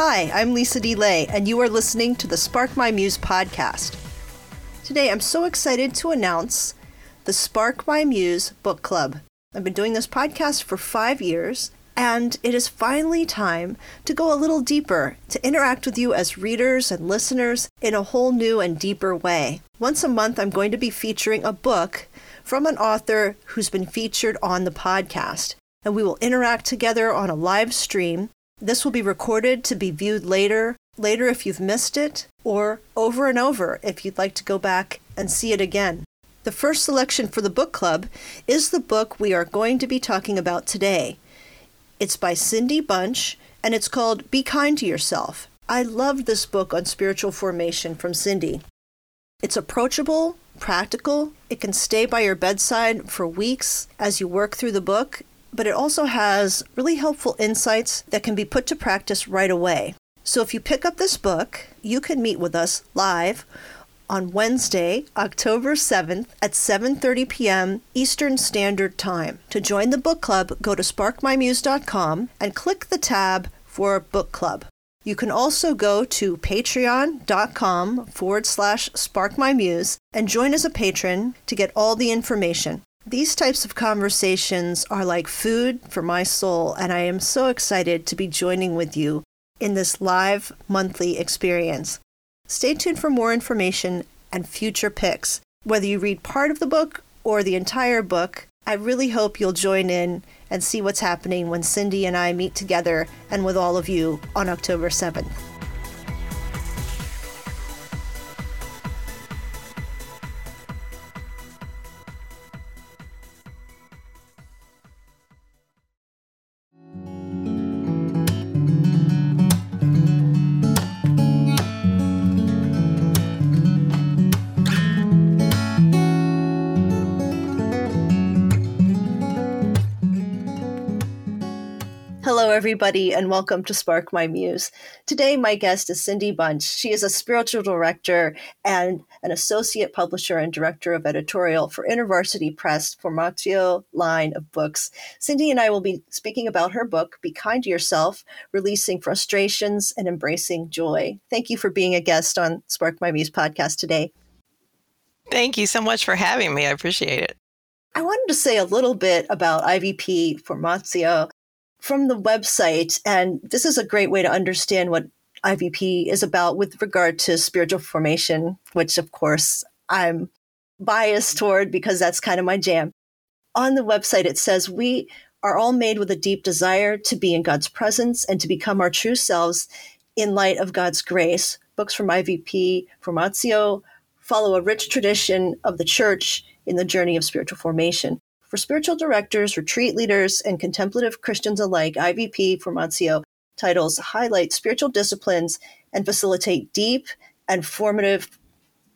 Hi, I'm Lisa DeLay, and you are listening to the Spark My Muse podcast. Today, I'm so excited to announce the Spark My Muse Book Club. I've been doing this podcast for five years, and it is finally time to go a little deeper, to interact with you as readers and listeners in a whole new and deeper way. Once a month, I'm going to be featuring a book from an author who's been featured on the podcast, and we will interact together on a live stream this will be recorded to be viewed later, later if you've missed it, or over and over if you'd like to go back and see it again. The first selection for the book club is the book we are going to be talking about today. It's by Cindy Bunch and it's called Be Kind to Yourself. I loved this book on spiritual formation from Cindy. It's approachable, practical, it can stay by your bedside for weeks as you work through the book, but it also has really helpful insights that can be put to practice right away. So if you pick up this book, you can meet with us live on Wednesday, October 7th at 7:30 p.m. Eastern Standard Time. To join the book club, go to sparkmymuse.com and click the tab for book club. You can also go to patreon.com forward slash sparkmymuse and join as a patron to get all the information. These types of conversations are like food for my soul, and I am so excited to be joining with you in this live monthly experience. Stay tuned for more information and future picks. Whether you read part of the book or the entire book, I really hope you'll join in and see what's happening when Cindy and I meet together and with all of you on October 7th. Everybody, and welcome to Spark My Muse. Today, my guest is Cindy Bunch. She is a spiritual director and an associate publisher and director of editorial for InterVarsity Press Formatio line of books. Cindy and I will be speaking about her book, Be Kind to Yourself Releasing Frustrations and Embracing Joy. Thank you for being a guest on Spark My Muse podcast today. Thank you so much for having me. I appreciate it. I wanted to say a little bit about IVP Formatio from the website, and this is a great way to understand what IVP is about with regard to spiritual formation, which of course I'm biased toward because that's kind of my jam. On the website, it says, We are all made with a deep desire to be in God's presence and to become our true selves in light of God's grace. Books from IVP Formatio follow a rich tradition of the church in the journey of spiritual formation. For spiritual directors, retreat leaders, and contemplative Christians alike, IVP Formatio titles highlight spiritual disciplines and facilitate deep and formative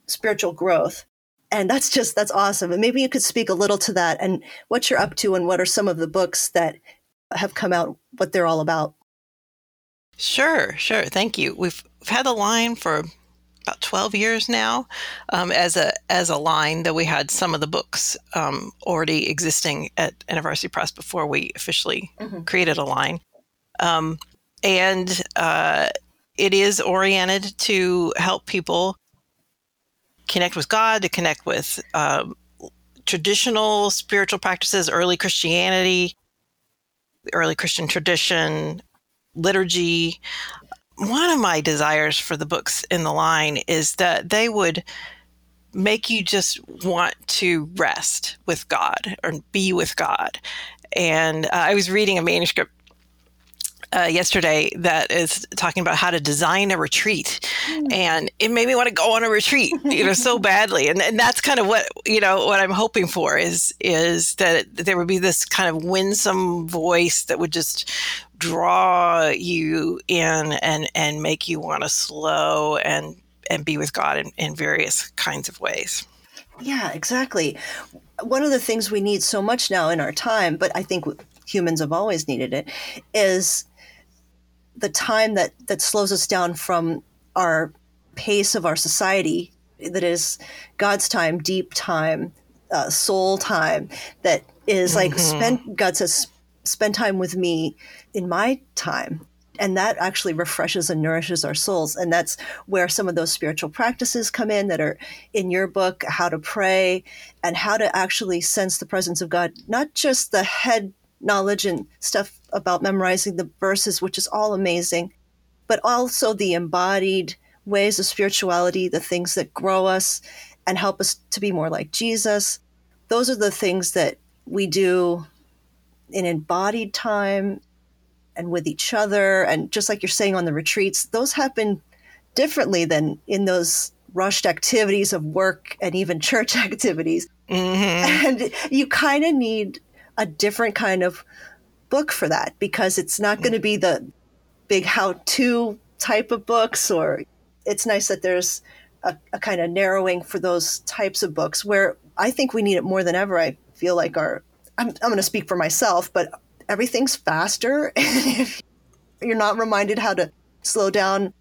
spiritual growth. And that's just, that's awesome. And maybe you could speak a little to that and what you're up to and what are some of the books that have come out, what they're all about. Sure, sure. Thank you. We've, we've had the line for about 12 years now um, as a as a line that we had some of the books um, already existing at InterVarsity Press before we officially mm-hmm. created a line. Um, and uh, it is oriented to help people connect with God, to connect with um, traditional spiritual practices, early Christianity, early Christian tradition, liturgy, one of my desires for the books in the line is that they would make you just want to rest with God or be with God. And uh, I was reading a manuscript uh, yesterday that is talking about how to design a retreat, mm. and it made me want to go on a retreat, you know, so badly. And, and that's kind of what you know what I'm hoping for is is that there would be this kind of winsome voice that would just draw you in and and make you want to slow and and be with God in, in various kinds of ways. Yeah, exactly. One of the things we need so much now in our time, but I think humans have always needed it, is the time that that slows us down from our pace of our society. That is God's time, deep time, uh, soul time. That is like mm-hmm. spend. God says spend time with me in my time And that actually refreshes and nourishes our souls. And that's where some of those spiritual practices come in that are in your book, how to pray and how to actually sense the presence of God, not just the head knowledge and stuff about memorizing the verses, which is all amazing, but also the embodied ways of spirituality, the things that grow us and help us to be more like Jesus. Those are the things that we do in embodied time and with each other. And just like you're saying on the retreats, those happen differently than in those rushed activities of work and even church activities. Mm-hmm. And you kind of need a different kind of book for that because it's not going to be the big how to type of books, or it's nice that there's a, a kind of narrowing for those types of books where I think we need it more than ever. I feel like our, I'm, I'm going to speak for myself, but everything's faster. if you're not reminded how to slow down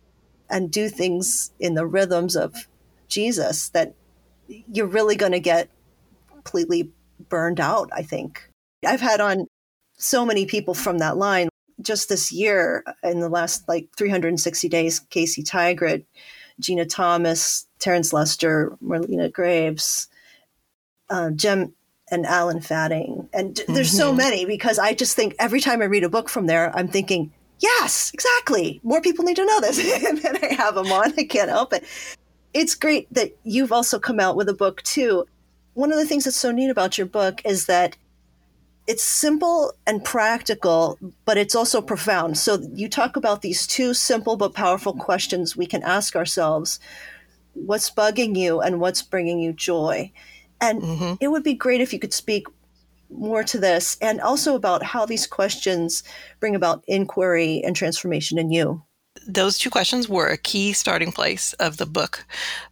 and do things in the rhythms of Jesus, that you're really going to get completely burned out, I think. I've had on so many people from that line just this year in the last like 360 days Casey Tygrett, Gina Thomas, Terence Lester, Marlena Graves, uh, Gem and Alan Fadling. And mm-hmm. there's so mm-hmm. many because I just think every time I read a book from there, I'm thinking, yes, exactly. More people need to know this. and then I have them on. I can't help it. It's great that you've also come out with a book too. One of the things that's so neat about your book is that it's simple and practical, but it's also profound. So you talk about these two simple but powerful questions we can ask ourselves what's bugging you and what's bringing you joy? And mm-hmm. it would be great if you could speak more to this and also about how these questions bring about inquiry and transformation in you. Those two questions were a key starting place of the book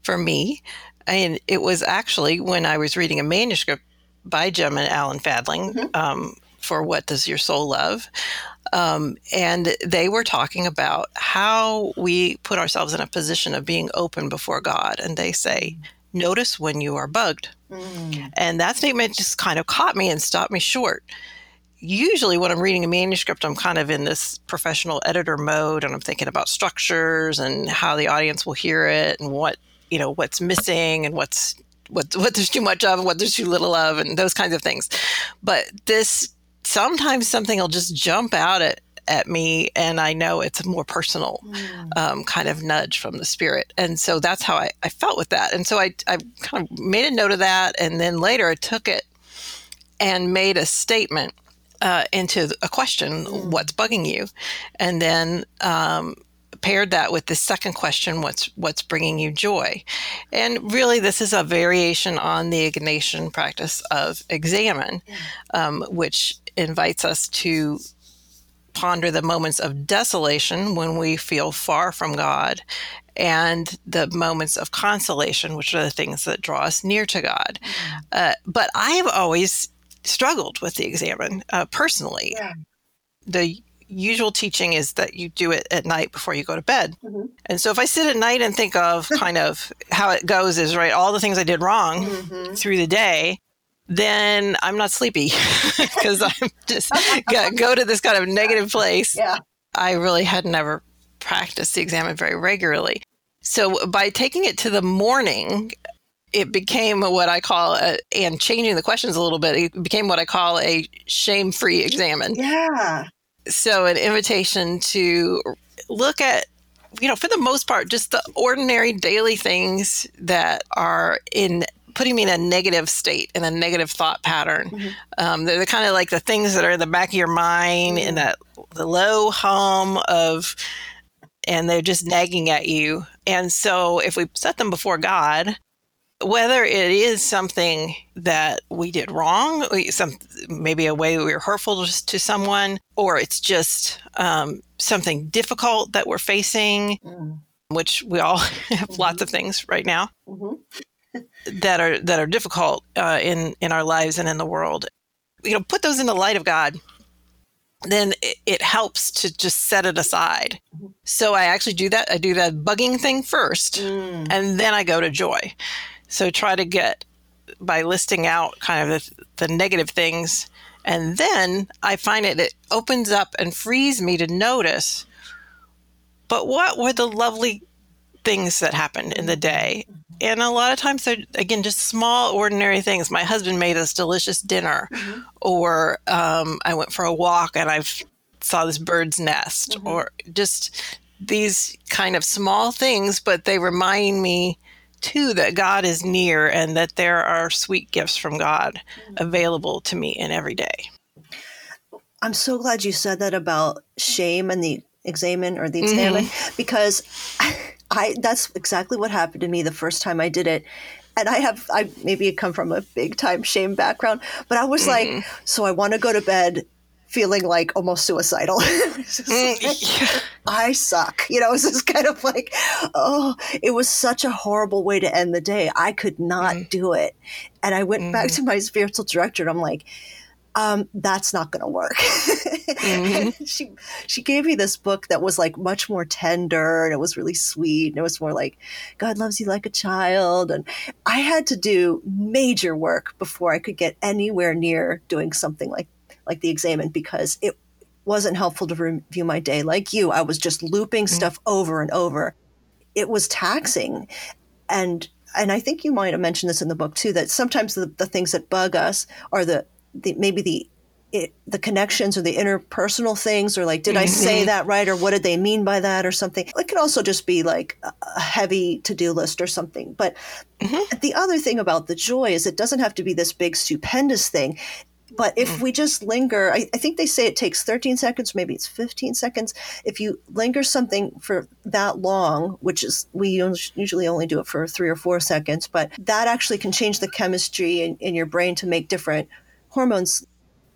for me. And it was actually when I was reading a manuscript by Gem and Alan Fadling mm-hmm. um, for What Does Your Soul Love? Um, and they were talking about how we put ourselves in a position of being open before God. And they say, notice when you are bugged. Mm. And that statement just kind of caught me and stopped me short. Usually, when I'm reading a manuscript, I'm kind of in this professional editor mode and I'm thinking about structures and how the audience will hear it and what, you know, what's missing and what's what what there's too much of, what there's too little of, and those kinds of things. But this sometimes something will just jump out at at me and I know it's a more personal mm. um, kind of nudge from the spirit. And so that's how I, I felt with that. And so I, I kind of made a note of that. And then later I took it and made a statement uh, into a question mm. what's bugging you? And then um, paired that with the second question what's what's bringing you joy and really this is a variation on the ignatian practice of examen um, which invites us to ponder the moments of desolation when we feel far from god and the moments of consolation which are the things that draw us near to god mm-hmm. uh, but i have always struggled with the examen uh, personally yeah. the usual teaching is that you do it at night before you go to bed. Mm-hmm. And so if I sit at night and think of kind of how it goes is right, all the things I did wrong mm-hmm. through the day, then I'm not sleepy because I'm just go, go to this kind of negative place. Yeah. I really had never practiced the examen very regularly. So by taking it to the morning, it became what I call, a, and changing the questions a little bit, it became what I call a shame free examen. Yeah. So, an invitation to look at, you know, for the most part, just the ordinary daily things that are in putting me in a negative state, in a negative thought pattern. Mm-hmm. Um, they're the kind of like the things that are in the back of your mind mm-hmm. in that the low hum of, and they're just nagging at you. And so, if we set them before God, whether it is something that we did wrong, some maybe a way we were hurtful to someone, or it's just um, something difficult that we're facing, mm. which we all have mm-hmm. lots of things right now mm-hmm. that are that are difficult uh, in in our lives and in the world. You know, put those in the light of God. Then it, it helps to just set it aside. Mm-hmm. So I actually do that. I do that bugging thing first, mm. and then I go to joy so try to get by listing out kind of the, the negative things. And then I find it, it opens up and frees me to notice but what were the lovely things that happened in the day? And a lot of times they're, again, just small, ordinary things. My husband made us delicious dinner, mm-hmm. or um, I went for a walk and I saw this bird's nest, mm-hmm. or just these kind of small things, but they remind me too that God is near and that there are sweet gifts from God mm-hmm. available to me in every day. I'm so glad you said that about shame and the examen or the examen mm-hmm. because I that's exactly what happened to me the first time I did it. And I have I maybe come from a big time shame background, but I was mm-hmm. like, so I want to go to bed feeling like almost suicidal. Mm, like, I suck. You know, it's just kind of like, oh, it was such a horrible way to end the day. I could not mm. do it. And I went mm. back mm-hmm. to my spiritual director and I'm like, um, that's not going to work. mm-hmm. she she gave me this book that was like much more tender and it was really sweet and it was more like God loves you like a child and I had to do major work before I could get anywhere near doing something like like the examen because it wasn't helpful to review my day like you. I was just looping mm-hmm. stuff over and over. It was taxing. And and I think you might have mentioned this in the book too, that sometimes the, the things that bug us are the, the maybe the it, the connections or the interpersonal things or like did mm-hmm. i say mm-hmm. that right or what did they mean by that or something it could also just be like a heavy to-do list or something but mm-hmm. the other thing about the joy is it doesn't have to be this big stupendous thing but if mm. we just linger, I, I, think they say it takes 13 seconds, maybe it's 15 seconds. If you linger something for that long, which is, we usually only do it for three or four seconds, but that actually can change the chemistry in, in your brain to make different hormones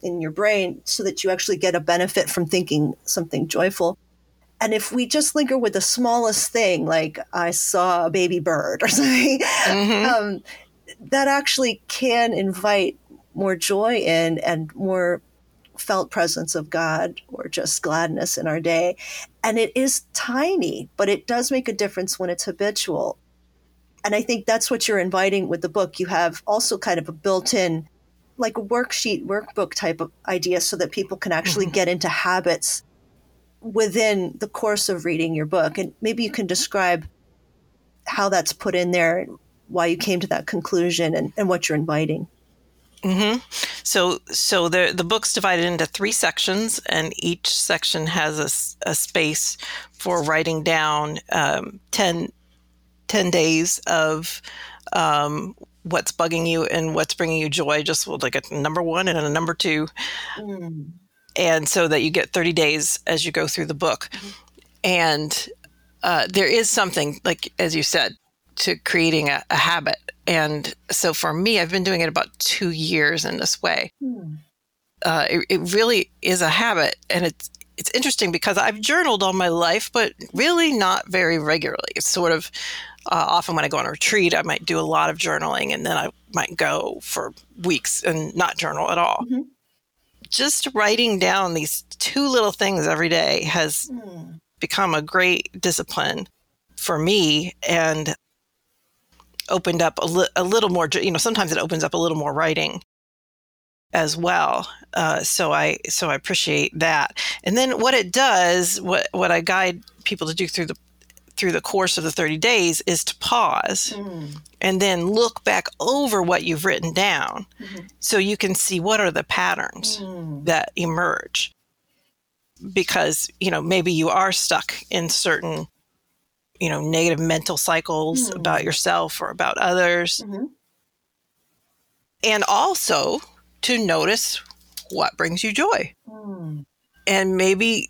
in your brain so that you actually get a benefit from thinking something joyful. And if we just linger with the smallest thing, like I saw a baby bird or something, mm-hmm. um, that actually can invite more joy in and more felt presence of God or just gladness in our day. And it is tiny, but it does make a difference when it's habitual. And I think that's what you're inviting with the book. You have also kind of a built in, like a worksheet, workbook type of idea so that people can actually mm-hmm. get into habits within the course of reading your book. And maybe you can describe how that's put in there, why you came to that conclusion, and, and what you're inviting. Mm-hmm. So, so the the book's divided into three sections, and each section has a, a space for writing down um, 10, 10 days of um, what's bugging you and what's bringing you joy. Just like a number one and a number two, mm. and so that you get thirty days as you go through the book. Mm-hmm. And uh, there is something like as you said to creating a, a habit and so for me, I've been doing it about two years in this way. Hmm. Uh, it, it really is a habit, and it's it's interesting because I've journaled all my life, but really not very regularly. It's sort of uh, often when I go on a retreat, I might do a lot of journaling, and then I might go for weeks and not journal at all. Mm-hmm. Just writing down these two little things every day has mm. become a great discipline for me, and opened up a, li- a little more you know sometimes it opens up a little more writing as well uh, so i so i appreciate that and then what it does what what i guide people to do through the through the course of the 30 days is to pause mm. and then look back over what you've written down mm-hmm. so you can see what are the patterns mm. that emerge because you know maybe you are stuck in certain you know negative mental cycles mm. about yourself or about others mm-hmm. and also to notice what brings you joy mm. and maybe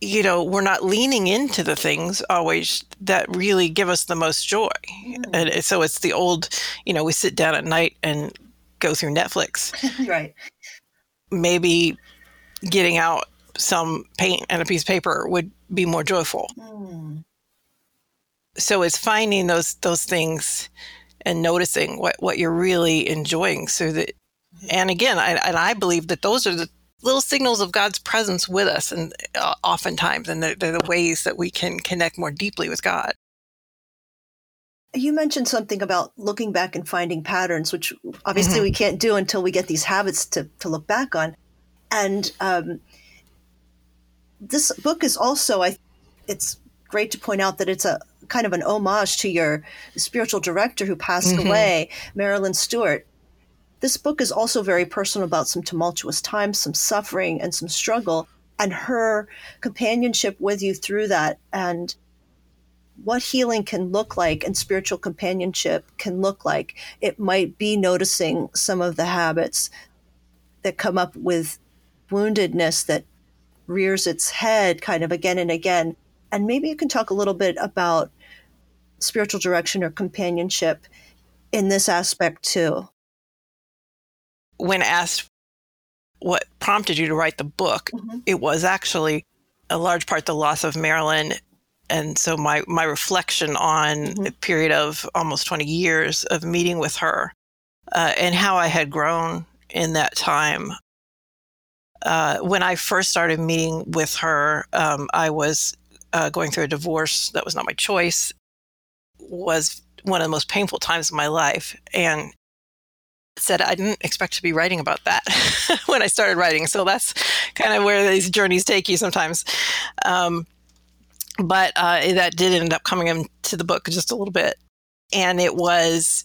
you know we're not leaning into the things always that really give us the most joy mm. and so it's the old you know we sit down at night and go through netflix right maybe getting out some paint and a piece of paper would be more joyful mm so it's finding those those things and noticing what what you're really enjoying so that and again I, and I believe that those are the little signals of God's presence with us and uh, oftentimes and they're, they're the ways that we can connect more deeply with God you mentioned something about looking back and finding patterns, which obviously mm-hmm. we can't do until we get these habits to, to look back on. And um, this book is also, I, it's great to point out that it's a kind of an homage to your spiritual director who passed Mhm. away, Marilyn Stewart. This book is also very personal about some tumultuous times, some suffering, and some struggle, and her companionship with you through that, and what healing can look like and spiritual companionship can look like. It might be noticing some of the habits that come up with woundedness that rears its head kind of again and again. And maybe you can talk a little bit about spiritual direction or companionship in this aspect too. When asked what prompted you to write the book, Mhm. it was actually a large part the loss of Marilyn. And so my, my reflection on Mhm. a period of almost 20 years of meeting with her uh, and how I had grown in that time. Uh, when I first started meeting with her, um, I was uh, going through a divorce that was not my choice, was one of the most painful times of my life. And said I didn't expect to be writing about that when I started writing. So that's kind of where these journeys take you sometimes. Um, but uh, that did end up coming into the book just a little bit. And it was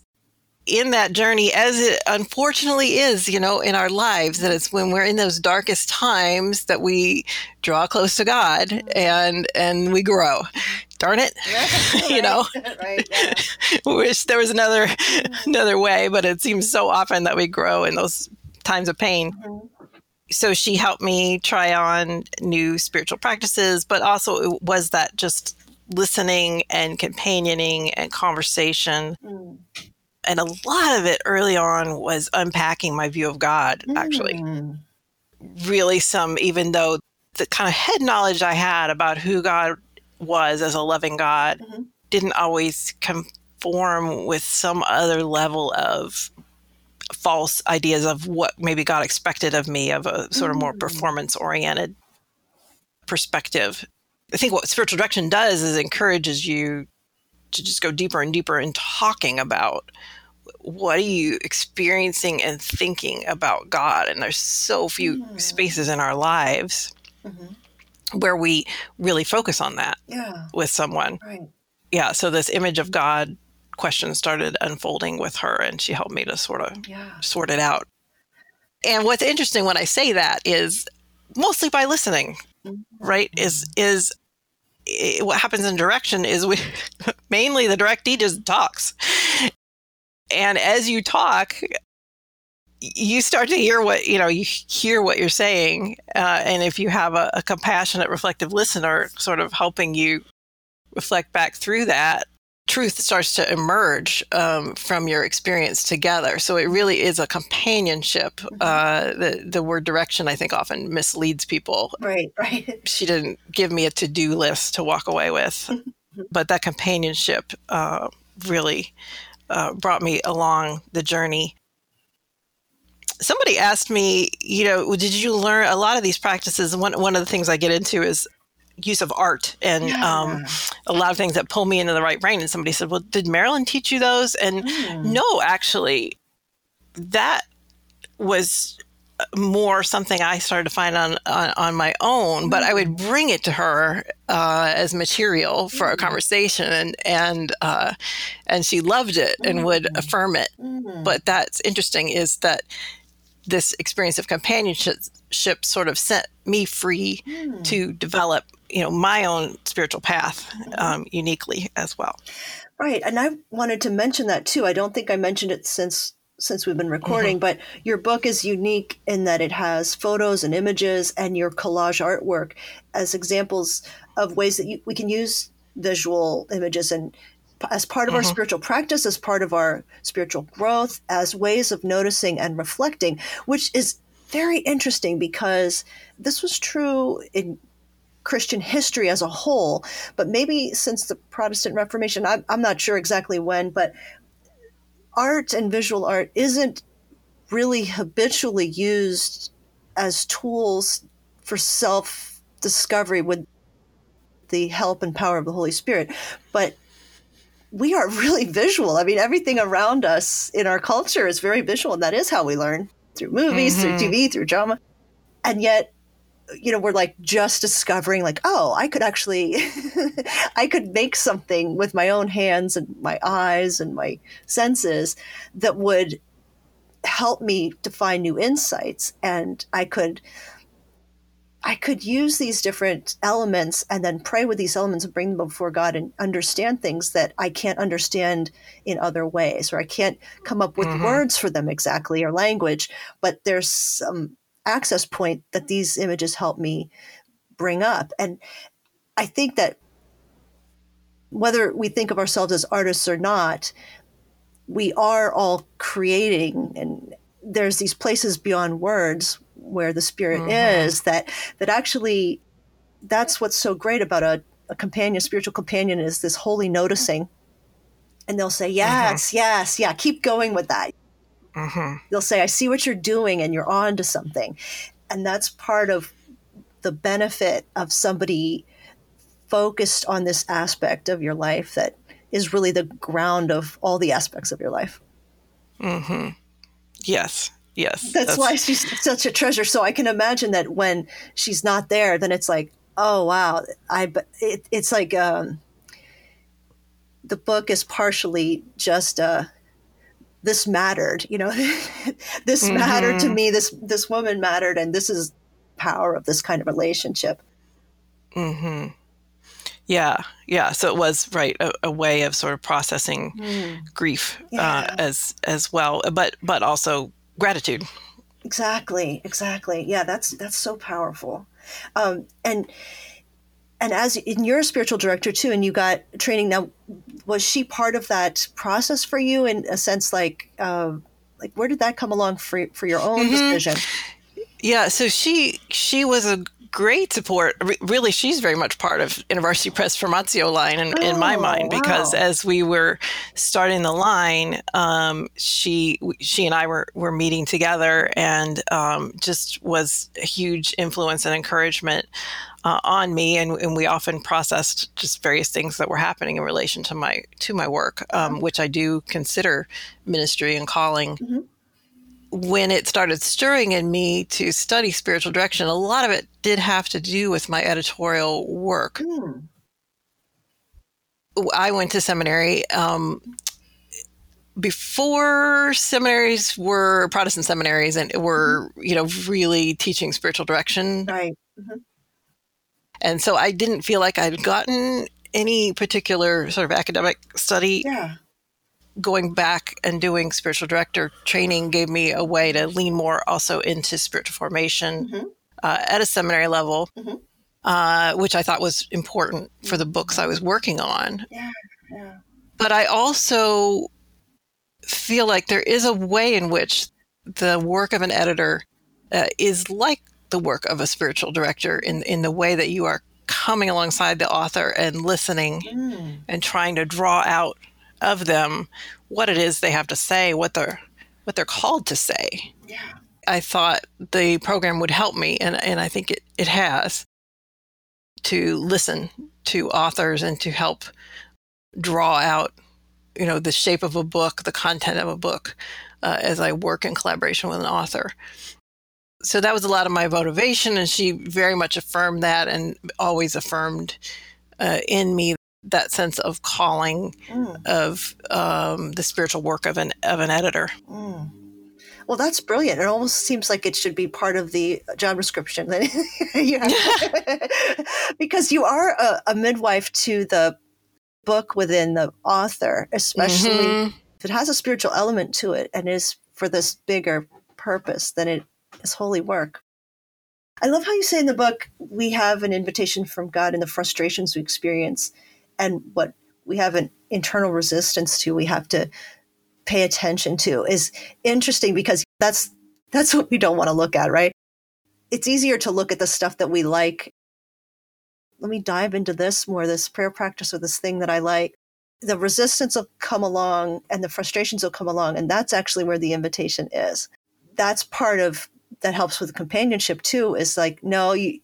in that journey, as it unfortunately is, you know, in our lives, that it's when we're in those darkest times that we draw close to God and and we grow. Darn it, you know. right? Yeah. Wish there was another another way, but it seems so often that we grow in those times of pain. Mhm. So she helped me try on new spiritual practices, but also it was that just listening and companioning and conversation. Mm. And a lot of it early on was unpacking my view of God, actually. Mm. Really, some, even though the kind of head knowledge I had about who God was as a loving God Mhm. didn't always conform with some other level of false ideas of what maybe God expected of me, of a sort of more Mm. performance oriented perspective. I think what spiritual direction does is encourages you to just go deeper and deeper in talking about what are you experiencing and thinking about God. And there's so few Mm. spaces in our lives Mhm. Where we really focus on that Yeah, with someone. right. Yeah. So this image of God question started unfolding with her, and she helped me to sort of Yeah. sort it out. And what's interesting when I say that is mostly by listening, Mhm. right? Is is i what happens in direction is we mainly the directee just talks, and as you talk, you start to hear what you know. You hear what you're saying, uh, and if you have a, a compassionate, reflective listener, sort of helping you reflect back through that, truth starts to emerge um, from your experience together. So it really is a companionship. Uh, the the word direction, I think, often misleads people. Right, right. She didn't give me a to do list to walk away with, but that companionship uh, really uh, brought me along the journey. Somebody asked me, you know, did you learn a lot of these practices? One one of the things I get into is use of art and um, a lot of things that pull me into the right brain. And somebody said, Well, did Marilyn teach you those? And Mm. no, actually, that was more something I started to find on, on, on my own, but I would bring it to her uh, as material for a conversation, and and uh, and she loved it and would affirm it. Mm. But that's interesting is that this experience of companionship sort of set me free Mm. to develop, you know, my own spiritual path um, uniquely as well. Right, and I wanted to mention that too. I don't think I mentioned it since since we've been recording, but your book is unique in that it has photos and images and your collage artwork as examples of ways that you, we can use visual images and as part of our Mhm. spiritual practice, as part of our spiritual growth, as ways of noticing and reflecting, which is very interesting because this was true in Christian history as a whole, but maybe since the Protestant Reformation, I'm, I'm not sure exactly when, but art and visual art isn't really habitually used as tools for self discovery with the help and power of the Holy Spirit. But we are really visual. I mean, everything around us in our culture is very visual, and that is how we learn through movies, Mhm. through TV, through drama. And yet, you know we're like just discovering like oh i could actually i could make something with my own hands and my eyes and my senses that would help me to find new insights and i could i could use these different elements and then pray with these elements and bring them before god and understand things that i can't understand in other ways or i can't come up with mm-hmm. words for them exactly or language but there's some access point that these images help me bring up. And I think that whether we think of ourselves as artists or not, we are all creating and there's these places beyond words where the spirit mm-hmm. is that that actually that's what's so great about a, a companion spiritual companion is this holy noticing and they'll say yes mm-hmm. yes yeah keep going with that Mm-hmm. They'll say, I see what you're doing and you're on to something. And that's part of the benefit of somebody focused on this aspect of your life that is really the ground of all the aspects of your life. Mm-hmm. Yes. Yes. That's, that's, why she's such a treasure. So I can imagine that when she's not there, then it's like, oh wow, I. It, it's like um, the book is partially just a this mattered you know this mm-hmm. mattered to me this this woman mattered and this is power of this kind of relationship Mm-hmm. yeah yeah so it was right a, a way of sort of processing mm. grief uh, yeah. uh, as as well but but also gratitude. Exactly exactly. Yeah that's that's so powerful. Um, and and as in you're a spiritual director too and you got training. Now was she part of that process for you in a sense like uh, like where did that come along for, for your own mm-hmm. decision? Yeah so she she was a great support. really, she's very much part of InterVarsity Press Formatio line in, oh, in my oh, mind because as we were starting the line, um, she she and I were were meeting together and um, just was a huge influence and encouragement uh, on me, and, and, we often processed just various things that were happening in relation to my to my work, um, uh-huh. which I do consider ministry and calling. Mm-hmm. When it started stirring in me to study spiritual direction, a lot of it did have to do with my editorial work. Mm. I went to seminary. Um, before seminaries were Protestant seminaries and were, mm-hmm. you know, really teaching spiritual direction. Right. Mm-hmm. And so I didn't feel like I'd gotten any particular sort of academic study. Yeah. Going back and doing spiritual director training gave me a way to lean more also into spiritual formation mm-hmm. uh, at a seminary level, mm-hmm. uh, which I thought was important for the books I was working on. Yeah, yeah. But I also feel like there is a way in which the work of an editor uh, is like the work of a spiritual director in in the way that you are coming alongside the author and listening mm. and trying to draw out of them what it is they have to say, what they're what they're called to say. Yeah. I thought the program would help me and, and I think it, it has to listen to authors and to help draw out, you know, the shape of a book, the content of a book, uh, as I work in collaboration with an author so that was a lot of my motivation and she very much affirmed that and always affirmed uh, in me that sense of calling mm. of um, the spiritual work of an of an editor mm. well that's brilliant it almost seems like it should be part of the job description because you are a, a, midwife to the book within the author especially mm-hmm. if it has a spiritual element to it and is for this bigger purpose then it is holy work. I love how you say in the book, we have an invitation from God in the frustrations we experience and what we have an internal resistance to, we have to pay attention to is interesting because that's that's what we don't want to look at, right? It's easier to look at the stuff that we like. Let me dive into this more, this prayer practice or this thing that I like. The resistance will come along and the frustrations will come along. And that's actually where the invitation is. That's part of that helps with companionship too is like no you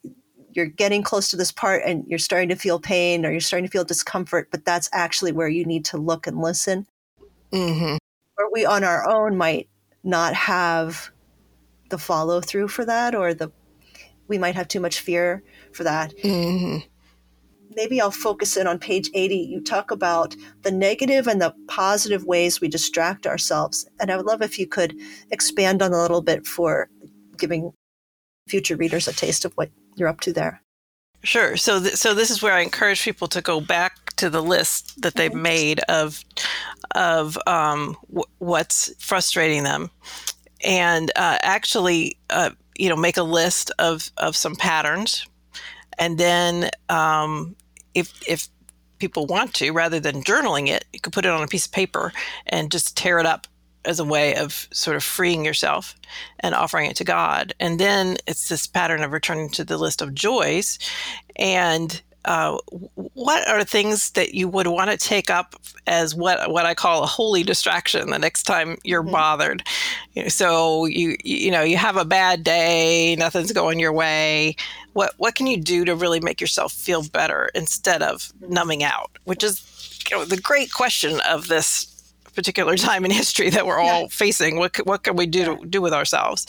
you're getting close to this part and you're starting to feel pain or you're starting to feel discomfort but that's actually where you need to look and listen mm-hmm. where we on our own might not have the follow through for that or the we might have too much fear for that. Mm-hmm. Maybe I'll focus in on page 80. You talk about the negative and the positive ways we distract ourselves. And I would love if you could expand on a little bit for giving future readers a taste of what you're up to there. Sure. So, th- so this is where I encourage people to go back to the list that they've made of of um, w- what's frustrating them, and uh, actually, uh, you know, make a list of of some patterns, and then um, if if people want to, rather than journaling it, you could put it on a piece of paper and just tear it up as a way of sort of freeing yourself and offering it to God. And then it's this pattern of returning to the list of joys. And uh, what are things that you would want to take up as what what I call a holy distraction the next time you're mm-hmm. bothered? You know, so you you know you have a bad day, nothing's going your way. What what can you do to really make yourself feel better instead of numbing out? Which is you know, the great question of this particular time in history that we're all yeah. facing. What what can we do to do with ourselves?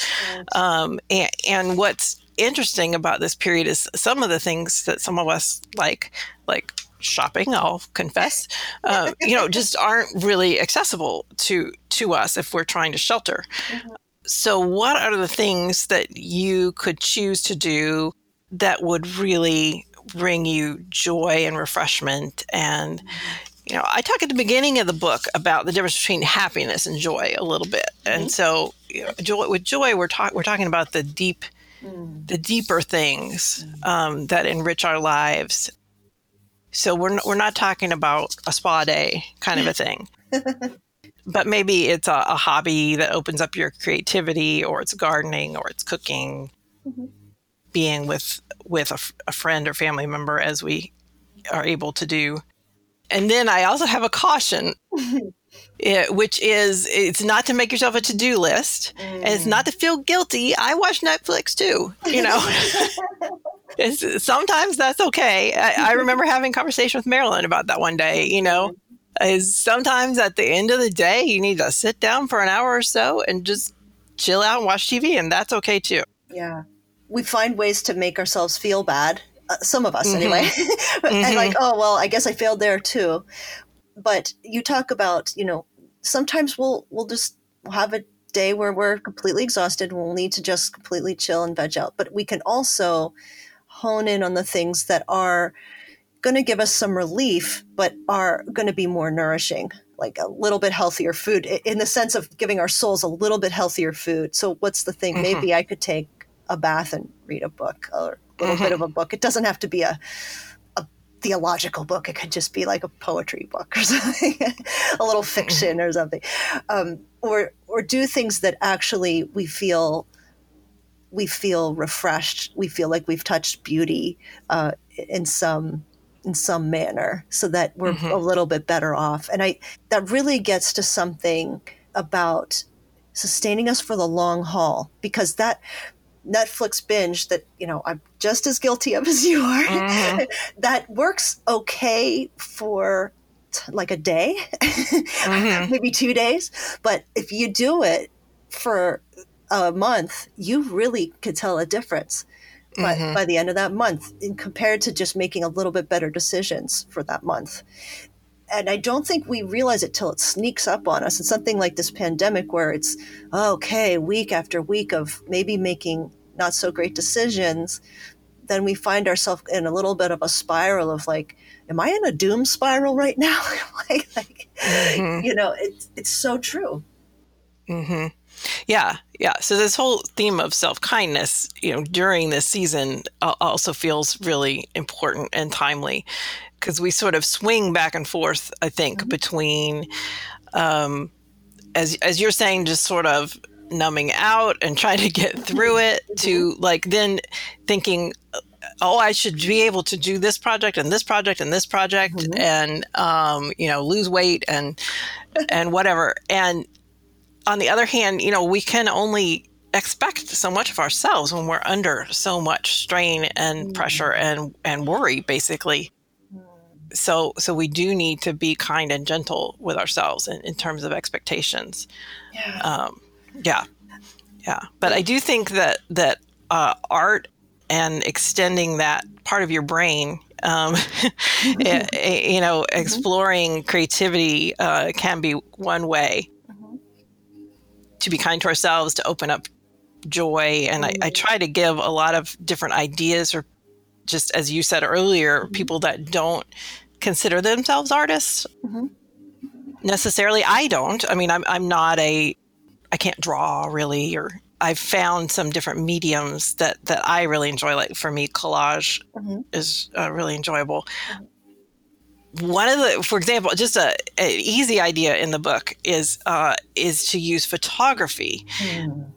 Um, and, and what's interesting about this period is some of the things that some of us like, like shopping. I'll confess, uh, you know, just aren't really accessible to to us if we're trying to shelter. Mm-hmm. So, what are the things that you could choose to do that would really bring you joy and refreshment and mm-hmm you know, I talk at the beginning of the book about the difference between happiness and joy a little bit, mm-hmm. and so you know, joy with joy we're talking we're talking about the deep, mm. the deeper things mm. um, that enrich our lives. So we're we're not talking about a spa day kind of a thing, but maybe it's a, a, hobby that opens up your creativity, or it's gardening, or it's cooking, mm-hmm. being with with a, a friend or family member as we are able to do and then I also have a caution, it, which is it's not to make yourself a to do list, mm. and it's not to feel guilty. I watch Netflix too, you know. sometimes that's okay. I, I, remember having a conversation with Marilyn about that one day, you know. Is sometimes at the end of the day, you need to sit down for an hour or so and just chill out and watch TV, and that's okay too. Yeah. We find ways to make ourselves feel bad uh, some of us mm-hmm. anyway mm-hmm. and like oh well i guess i failed there too but you talk about you know sometimes we'll we'll just have a day where we're completely exhausted we'll need to just completely chill and veg out but we can also hone in on the things that are going to give us some relief but are going to be more nourishing like a little bit healthier food in the sense of giving our souls a little bit healthier food so what's the thing mm-hmm. maybe i could take a bath and read a book or little mm-hmm. bit of a book. It doesn't have to be a a theological book. It could just be like a poetry book or something, a little mm-hmm. fiction or something, um, or or do things that actually we feel we feel refreshed. We feel like we've touched beauty uh, in some in some manner, so that we're mm-hmm. a little bit better off. And I that really gets to something about sustaining us for the long haul because that Netflix binge that you know I'm just as guilty of as you are. Mm-hmm. that works okay for t- like a day, mm-hmm. maybe two days. But if you do it for a month, you really could tell a difference. But mm-hmm. by the end of that month, in compared to just making a little bit better decisions for that month, and I don't think we realize it till it sneaks up on us. And something like this pandemic where it's okay, week after week of maybe making not so great decisions. Then we find ourselves in a little bit of a spiral of like, am I in a doom spiral right now? like, like mm-hmm. you know, it's it's so true. Mm-hmm. Yeah, yeah. So this whole theme of self kindness, you know, during this season also feels really important and timely because we sort of swing back and forth. I think mm-hmm. between, um, as as you're saying, just sort of numbing out and trying to get through it to mm-hmm. like then thinking oh i should be able to do this project and this project and this project mm-hmm. and um, you know lose weight and and whatever and on the other hand you know we can only expect so much of ourselves when we're under so much strain and mm-hmm. pressure and and worry basically so so we do need to be kind and gentle with ourselves in, in terms of expectations. Yeah. Um, yeah. Yeah. But i do think that that uh, art and extending that part of your brain um, you know exploring creativity uh, can be one way to be kind to ourselves to open up joy. And I, I, try to give a lot of different ideas or just as you said earlier people that don't consider themselves artists mm-hmm. necessarily i don't i mean I'm, I'm not a i can't draw really or I've found some different mediums that that I really enjoy. Like for me, collage mm-hmm. is uh, really enjoyable. Mm-hmm. One of the, for example, just a, a, easy idea in the book is uh, is to use photography mm.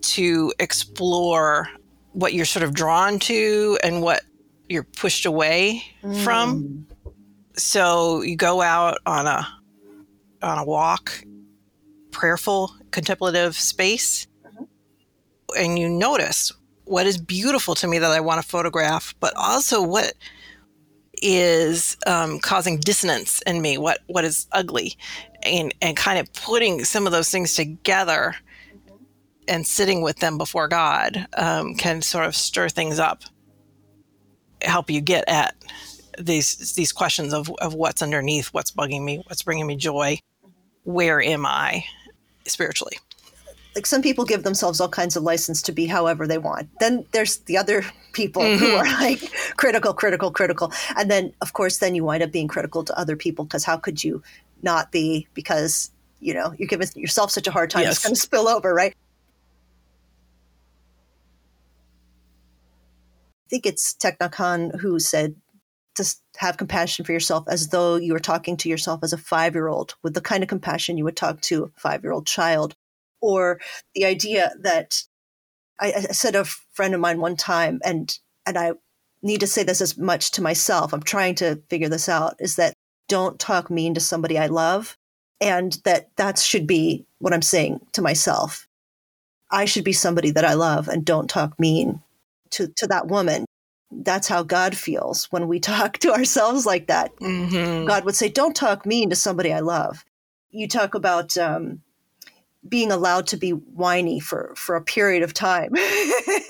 to explore what you're sort of drawn to and what you're pushed away mm. from. So you go out on a on a walk, prayerful, contemplative space and you notice what is beautiful to me that I want to photograph, but also what is um, causing dissonance in me, what what is ugly, and and kind of putting some of those things together and sitting with them before God um, can sort of stir things up, help you get at these these questions of of what's underneath, what's bugging me, what's bringing me joy, where am I spiritually like some people give themselves all kinds of license to be however they want. Then there's the other people mm-hmm. who are like critical, critical, critical. And then of course then you wind up being critical to other people because how could you not be because, you know, you're giving yourself such a hard time yes. it's gonna spill over, right? I think it's Nhat who said to have compassion for yourself as though you were talking to yourself as a five year old with the kind of compassion you would talk to a five year old child or the idea that I, I said a friend of mine one time, and and I need to say this as much to myself. I'm trying to figure this out. Is that don't talk mean to somebody I love, and that that should be what I'm saying to myself. I should be somebody that I love, and don't talk mean to to that woman. That's how God feels when we talk to ourselves like that. Mm-hmm. God would say, "Don't talk mean to somebody I love." You talk about um, being allowed to be whiny for for a period of time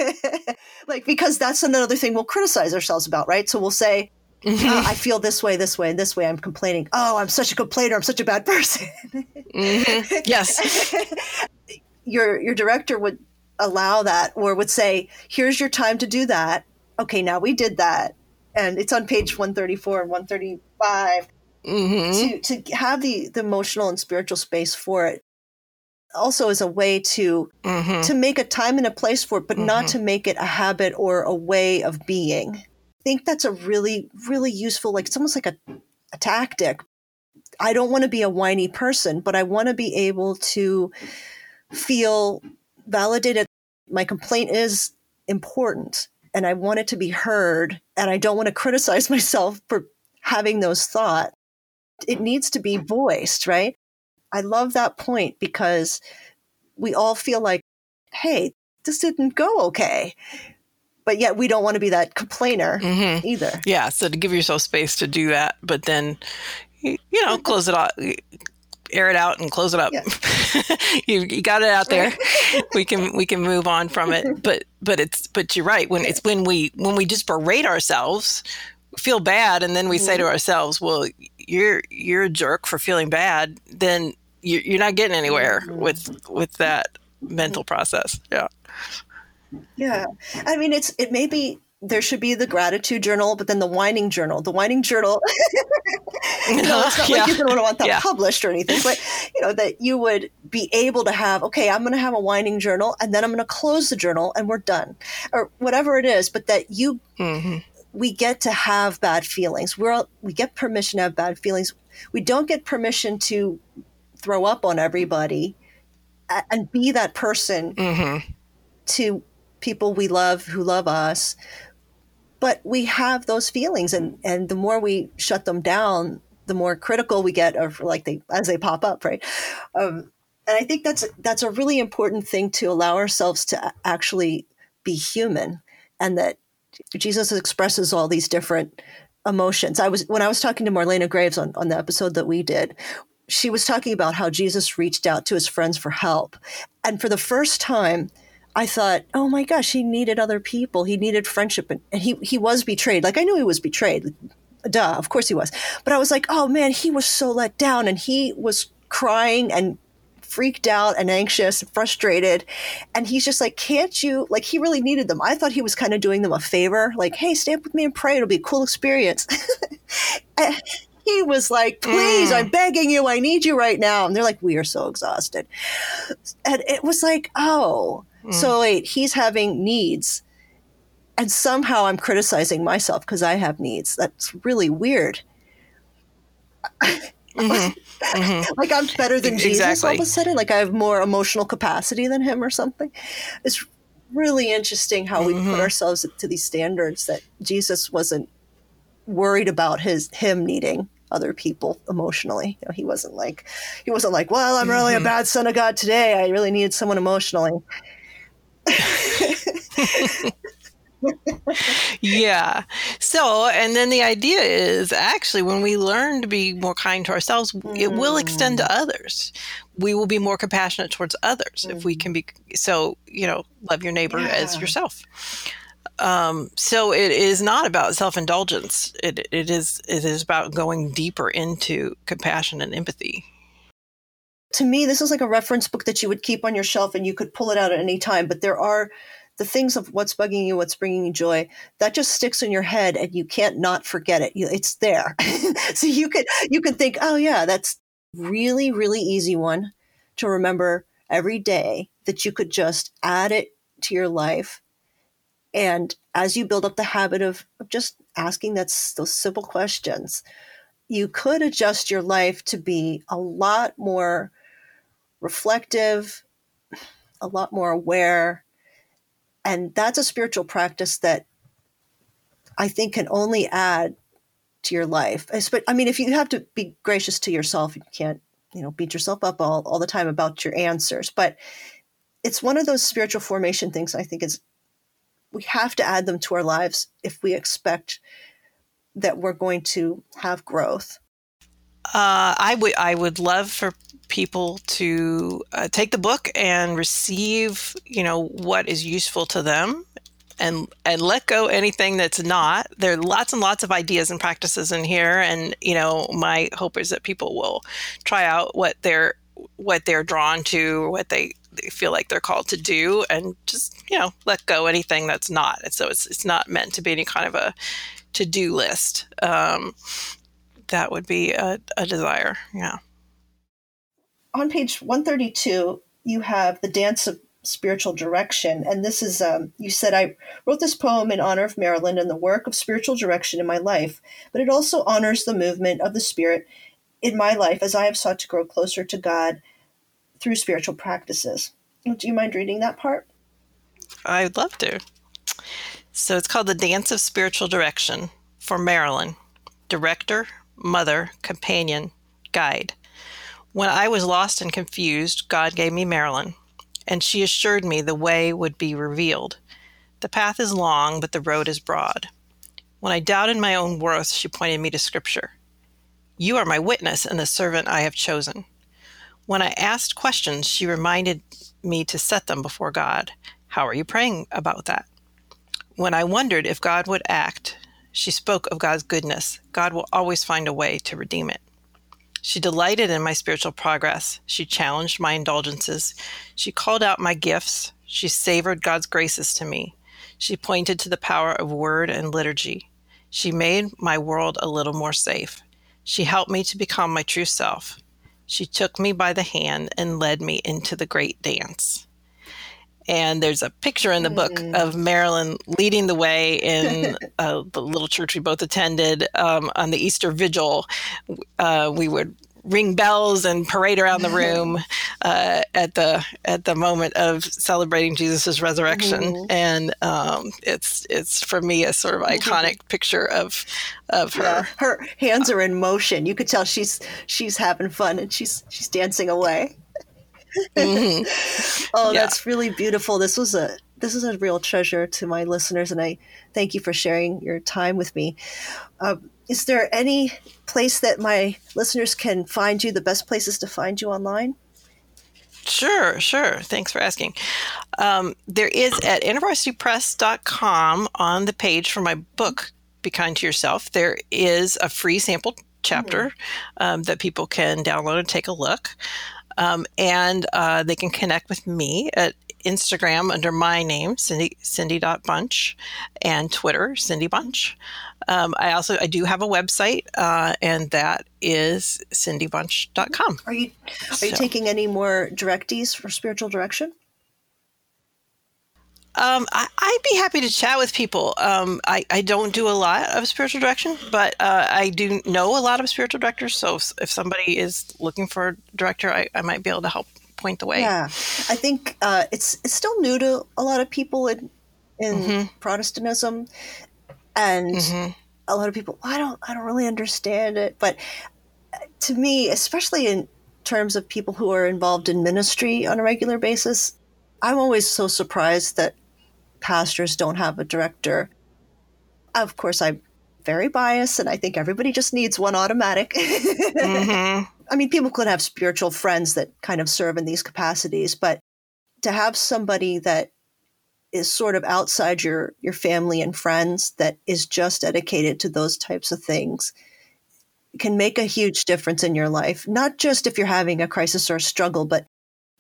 like because that's another thing we'll criticize ourselves about right so we'll say mm-hmm. oh, i feel this way this way and this way i'm complaining oh i'm such a complainer i'm such a bad person mm-hmm. yes your your director would allow that or would say here's your time to do that okay now we did that and it's on page 134 and 135 mm-hmm. to, to have the, the emotional and spiritual space for it also as a way to mm-hmm. to make a time and a place for it, but mm-hmm. not to make it a habit or a way of being. I think that's a really, really useful, like it's almost like a, a tactic. I don't want to be a whiny person, but I want to be able to feel validated. My complaint is important and I want it to be heard. And I don't want to criticize myself for having those thoughts. It needs to be voiced, right? I love that point because we all feel like, hey, this didn't go okay. But yet we don't want to be that complainer mm-hmm. either. Yeah. So to give yourself space to do that, but then, you know, close it off, air it out and close it up. Yeah. you, you, got it out there. we can, we can move on from it. But, but it's, but you're right. When it's when we, when we just berate ourselves, feel bad. And then we mm-hmm. say to mm-hmm. ourselves, well, you're you're a jerk for feeling bad, then you're not getting anywhere mm-hmm. with with that mental process. Yeah. Yeah, I mean, it's it may be there should be the gratitude journal, but then the whining journal. The whining journal. no, it's not yeah. like you're going to want that yeah. published or anything, but you know that you would be able to have. Okay, I'm going to have a whining journal, and then I'm going to close the journal, and we're done, or whatever it is. But that you mm-hmm we get to have bad feelings. We're all, we get permission to have bad feelings. We don't get permission to throw up on everybody and be that person mm-hmm. to people we love who love us. But we have those feelings, and and the more we shut them down, the more critical we get of like they as they pop up, right? Um, and I think that's that's a really important thing to allow ourselves to actually be human, and that Jesus expresses all these different emotions. I was when I was talking to Marlena Graves on, on the episode that we did, she was talking about how Jesus reached out to his friends for help. And for the first time, I thought, oh my gosh, he needed other people. He needed friendship. And, and he, he was betrayed. Like I knew he was betrayed. Duh, of course he was. But I was like, oh man, he was so let down. And he was crying and freaked out and anxious and frustrated. And he's just like, can't you? Like, he really needed them. I thought he was kind of doing them a favor, like, hey, stay up with me and pray. It'll be a cool experience. he was like, please, mm. I'm begging you. I need you right now. And they're like, we are so exhausted. And it was like, oh, mm. so wait, he's having needs. And somehow I'm criticizing myself because I have needs. That's really weird. Mm-hmm. Mm-hmm. like I'm better than Jesus all of a sudden. Like I have more emotional capacity than him or something. It's really interesting how mm-hmm. we put mm-hmm. ourselves to these standards that Jesus wasn't worried about his him needing other people emotionally. You know, he wasn't like he wasn't like, well, I'm really a mm-hmm. bad son of God today. I really needed someone emotionally. Yeah. So, and then the idea is actually when we learn to be more kind to ourselves, mm. it will extend to mm. others. We will be more compassionate towards others mm. if we can be. So, you know, love your neighbor yeah. as yourself. Um, so it is not about self indulgence. It, it is it is about going deeper into compassion and empathy. To me, this is like a reference book that you would keep on your shelf and you could pull it out at any time. But there are the things of what's bugging you, what's bringing you joy, that just sticks in your head and you can't not forget it. it's there. so you could you can think, oh yeah, that's really really easy one to remember every day that you could just add it to your life. And as you build up the habit of, just asking those simple questions, you could adjust your life to be a lot more reflective, a lot more aware, and that's a spiritual practice that I think can only add to your life. I mean, if you have to be gracious to yourself, you can't, you know, beat yourself up all, all the time about your answers. But it's one of those spiritual formation things I think is we have to add them to our lives if we expect that we're going to have growth. Uh, I would I would love for people to uh, take the book and receive, you know, what is useful to them and and let go anything that's not. There are lots and lots of ideas and practices in here and you know, my hope is that people will try out what they're what they're drawn to, or what they, they feel like they're called to do and just, you know, let go anything that's not. And so it's it's not meant to be any kind of a to-do list. Um, that would be a, a desire. Yeah on page 132, you have the dance of spiritual direction. And this is, um, you said, I wrote this poem in honor of Marilyn and the work of spiritual direction in my life, but it also honors the movement of the Spirit in my life as I have sought to grow closer to God through spiritual practices. Do you mind reading that part? I'd love to. So it's called The Dance of Spiritual Direction for Marilyn, director, mother, companion, guide. When I was lost and confused, God gave me Marilyn, and she assured me the way would be revealed. The path is long, but the road is broad. When I doubted my own worth, she pointed me to Scripture. You are my witness and the servant I have chosen. When I asked questions, she reminded me to set them before God. How are you praying about that? When I wondered if God would act, she spoke of God's goodness. God will always find a way to redeem it. She delighted in my spiritual progress. She challenged my indulgences. She called out my gifts. She savored God's graces to me. She pointed to the power of word and liturgy. She made my world a little more safe. She helped me to become my true self. She took me by the hand and led me into the great dance and there's a picture in the book mm. of Marilyn leading the way in uh, the little church we both attended um, on the Easter Vigil. Uh, we would ring bells and parade around the room uh, at the at the moment of celebrating Jesus' resurrection, mm-hmm. and um, it's it's for me a sort of iconic picture of of her. Yeah. Her hands are in motion. You could tell she's she's having fun and she's she's dancing away mm-hmm. oh, yeah. that's really beautiful. This was a this is a real treasure to my listeners, and I thank you for sharing your time with me. Uh, is there any place that my listeners can find you? The best places to find you online? Sure, sure. Thanks for asking. Um, there is at intervarsitypress.com on the page for my book, Be Kind to Yourself, there is a free sample chapter mm-hmm. um, that people can download and take a look. Um, and uh, they can connect with me at Instagram under my name, Cindy Cindy.bunch, and Twitter, Cindy Bunch. Um, I also I do have a website, uh, and that is cindybunch.com. Are you are so. you taking any more directees for spiritual direction? Um, I, would be happy to chat with people. Um, I, I don't do a lot of spiritual direction, but uh, I do know a lot of spiritual directors. So if, if somebody is looking for a director, I, I might be able to help point the way. Yeah, I think uh, it's it's still new to a lot of people in in mm-hmm. Protestantism, and mm-hmm. a lot of people I don't I don't really understand it. But uh, to me, especially in terms of people who are involved in ministry on a regular basis, I'm always so surprised that pastors don't have a director. Of course, I'm very biased, and I think everybody just needs one automatic. mm-hmm. I mean, people could have spiritual friends that kind of serve in these capacities, but to have somebody that is sort of outside your your family and friends that is just dedicated to those types of things can make a huge difference in your life not just if you're having a crisis or a struggle but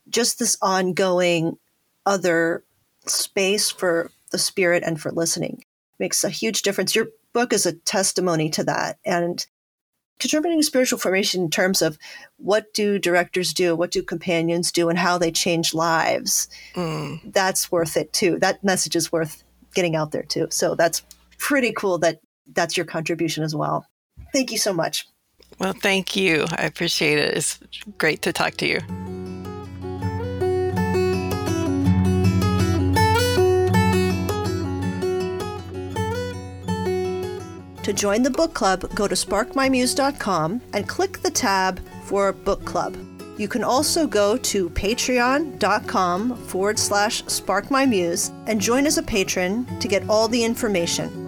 just this ongoing other space for the spirit and for listening makes a huge difference. Your book is a testimony to that. And contributing spiritual formation in terms of what do directors do, what do companions do, and how they change lives, mm. that's worth it too. That message is worth getting out there too. So that's pretty cool that that's your contribution as well. Thank you so much. Well, thank you. I appreciate it. It's great to talk to you. To join the book club, go to sparkmymuse.com and click the tab for book club. You can also go to patreon.com forward slash sparkmymuse and join as a patron to get all the information.